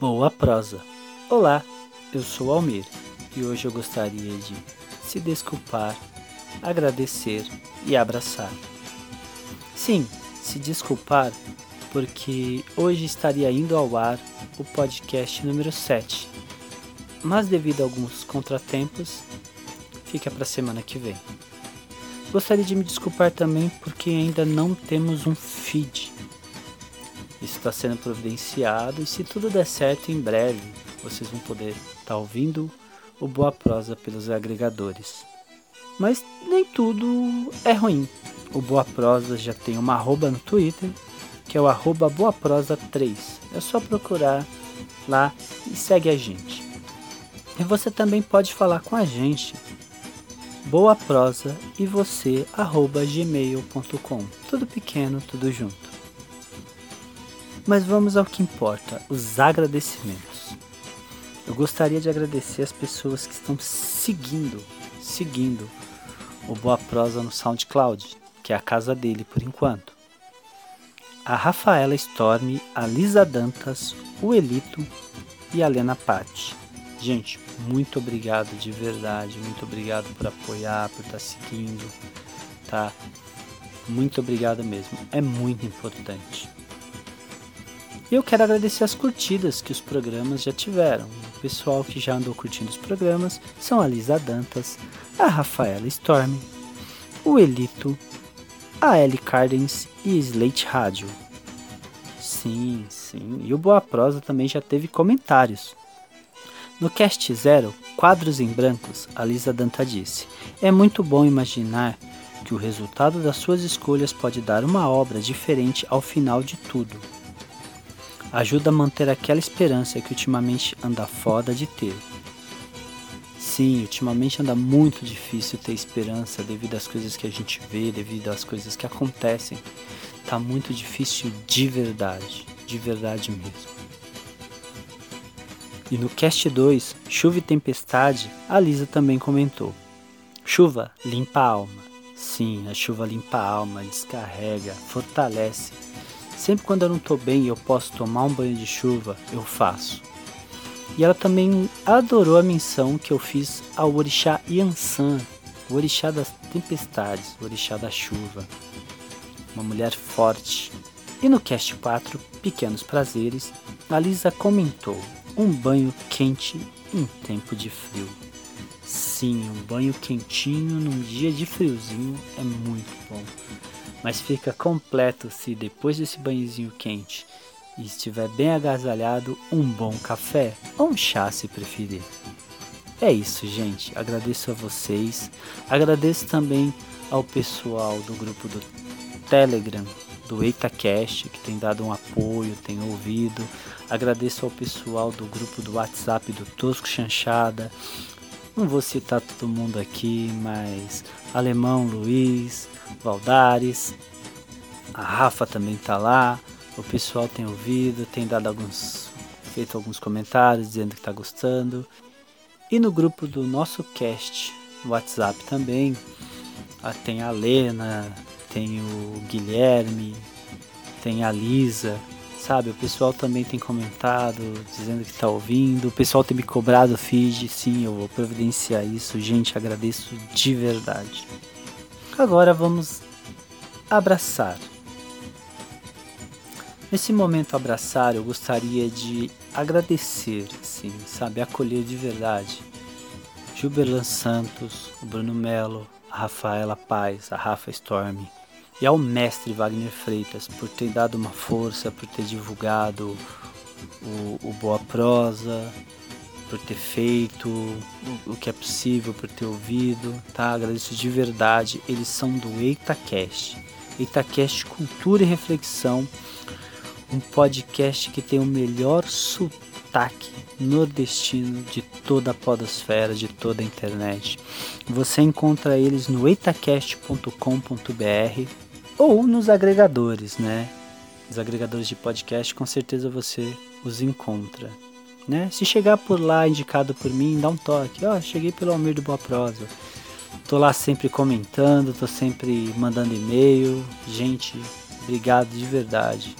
Boa prosa. Olá, eu sou Almir e hoje eu gostaria de se desculpar, agradecer e abraçar. Sim, se desculpar porque hoje estaria indo ao ar o podcast número 7, mas devido a alguns contratempos, fica para a semana que vem. Gostaria de me desculpar também porque ainda não temos um feed está sendo providenciado e se tudo der certo, em breve vocês vão poder estar tá ouvindo o Boa Prosa pelos agregadores. Mas nem tudo é ruim. O Boa Prosa já tem uma arroba no Twitter, que é o arroba boaprosa3. É só procurar lá e segue a gente. E você também pode falar com a gente. Boa prosa e você arroba gmail.com. Tudo pequeno, tudo junto. Mas vamos ao que importa, os agradecimentos. Eu gostaria de agradecer as pessoas que estão seguindo, seguindo o Boa Prosa no SoundCloud, que é a casa dele por enquanto. A Rafaela Storm, a Lisa Dantas, o Elito e a Lena Patti. Gente, muito obrigado de verdade, muito obrigado por apoiar, por estar tá seguindo, tá? Muito obrigado mesmo, é muito importante. E eu quero agradecer as curtidas que os programas já tiveram. O pessoal que já andou curtindo os programas são a Lisa Dantas, a Rafaela Storm, o Elito, a Ellie Cardens e Slate Rádio. Sim, sim. E o Boa Prosa também já teve comentários. No Cast Zero, Quadros em Brancos, a Lisa Danta disse: É muito bom imaginar que o resultado das suas escolhas pode dar uma obra diferente ao final de tudo ajuda a manter aquela esperança que ultimamente anda foda de ter. Sim, ultimamente anda muito difícil ter esperança devido às coisas que a gente vê, devido às coisas que acontecem. Tá muito difícil de verdade, de verdade mesmo. E no cast 2, Chuva e Tempestade, a Lisa também comentou. Chuva limpa a alma. Sim, a chuva limpa a alma, descarrega, fortalece Sempre quando eu não estou bem e eu posso tomar um banho de chuva, eu faço. E ela também adorou a menção que eu fiz ao orixá Yansan, o orixá das tempestades, o orixá da chuva. Uma mulher forte. E no cast 4, Pequenos Prazeres, a Lisa comentou: um banho quente em tempo de frio. Sim, um banho quentinho num dia de friozinho é muito bom mas fica completo se depois desse banhozinho quente e estiver bem agasalhado, um bom café ou um chá se preferir. É isso, gente. Agradeço a vocês. Agradeço também ao pessoal do grupo do Telegram, do EitaCast, que tem dado um apoio, tem ouvido. Agradeço ao pessoal do grupo do WhatsApp do Tosco Chanchada. Não vou citar todo mundo aqui, mas Alemão Luiz, Valdares, a Rafa também tá lá, o pessoal tem ouvido, tem dado alguns feito alguns comentários dizendo que tá gostando. E no grupo do nosso cast, no WhatsApp também, ah, tem a Lena, tem o Guilherme, tem a Lisa, sabe? O pessoal também tem comentado, dizendo que tá ouvindo. O pessoal tem me cobrado feed, sim, eu vou providenciar isso. Gente, agradeço de verdade. Agora vamos abraçar. Nesse momento abraçar, eu gostaria de agradecer, sim, sabe, acolher de verdade. Gilberlan Santos, o Bruno Melo, a Rafaela Paz, a Rafa Storm e ao mestre Wagner Freitas por ter dado uma força, por ter divulgado o, o Boa Prosa, por ter feito o, o, que é possível, por ter ouvido, tá? Agradeço de verdade. Eles são do EitaCast. EitaCast Cultura e Reflexão, um podcast que tem o melhor sotaque nordestino de toda a podosfera, de toda a internet. Você encontra eles no eitacast.com.br ou nos agregadores, né? Os agregadores de podcast, com certeza você os encontra né? Se chegar por lá indicado por mim, dá um toque. Ó, oh, cheguei pelo Almir do Boa Prosa. Tô lá sempre comentando, tô sempre mandando e-mail. Gente, obrigado de verdade.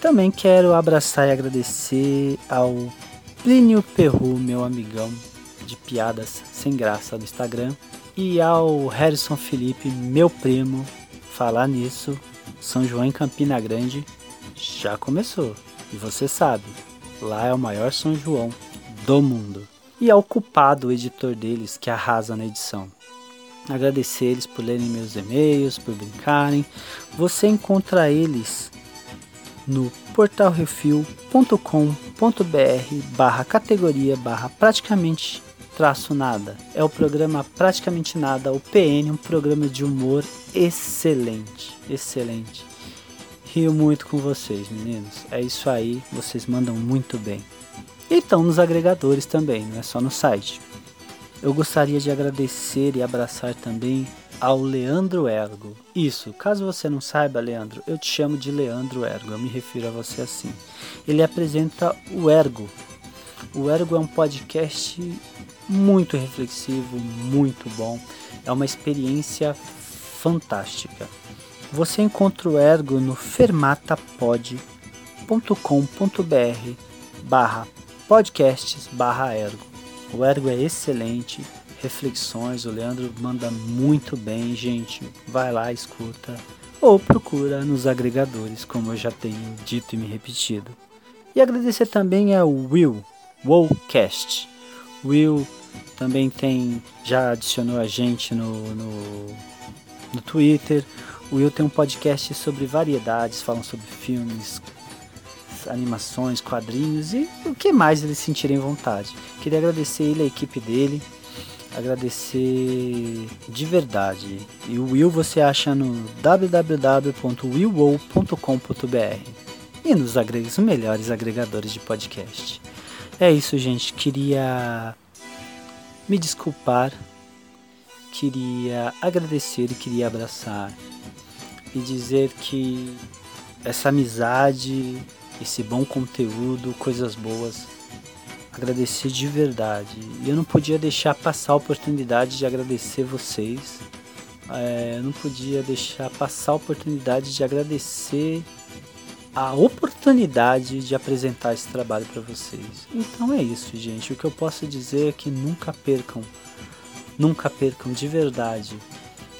Também quero abraçar e agradecer ao Plínio Perru, meu amigão de piadas sem graça do Instagram, e ao Harrison Felipe, meu primo. Falar nisso, São João em Campina Grande já começou. E você sabe, lá é o maior São João do mundo. E ao culpado, o editor deles, que arrasa na edição. Agradecer eles por lerem meus e-mails, por brincarem. Você encontra eles no portalrefil.com.br barra categoria barra praticamente traço nada. É o programa Praticamente Nada, o PN, um programa de humor excelente, excelente. Rio muito com vocês, meninos. É isso aí, vocês mandam muito bem. E estão nos agregadores também, não é só no site. Eu gostaria de agradecer e abraçar também ao Leandro Ergo. Isso, caso você não saiba, Leandro, eu te chamo de Leandro Ergo, eu me refiro a você assim. Ele apresenta o Ergo. O Ergo é um podcast muito reflexivo, muito bom. É uma experiência fantástica. Você encontra o Ergo no fermatapod.com.br barra podcasts barra ergo. O ergo é excelente, reflexões, o Leandro manda muito bem, gente. Vai lá, escuta ou procura nos agregadores, como eu já tenho dito e me repetido. E agradecer também ao Will, Wowcast. Will também tem, já adicionou a gente no, no, no Twitter. O Will tem um podcast sobre variedades, falam sobre filmes, animações, quadrinhos e o que mais eles sentirem vontade. Queria agradecer ele, a equipe dele, agradecer de verdade. E o Will você acha no www.willwow.com.br e nos agregadores, melhores agregadores de podcast. É isso, gente. Queria me desculpar, queria agradecer e queria abraçar e dizer que essa amizade, esse bom conteúdo, coisas boas, agradecer de verdade. E eu não podia deixar passar a oportunidade de agradecer vocês. É, eu não podia deixar passar a oportunidade de agradecer a oportunidade de apresentar esse trabalho para vocês. Então é isso, gente. O que eu posso dizer é que nunca percam, nunca percam de verdade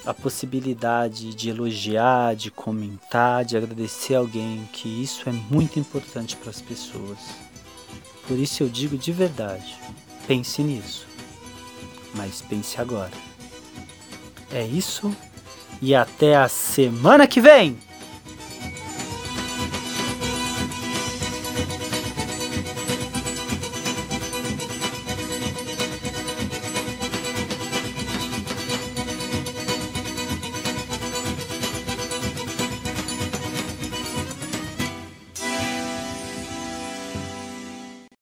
a possibilidade de elogiar, de comentar, de agradecer alguém, que isso é muito importante para as pessoas. Por isso eu digo de verdade, pense nisso. Mas pense agora. É isso e até a semana que vem!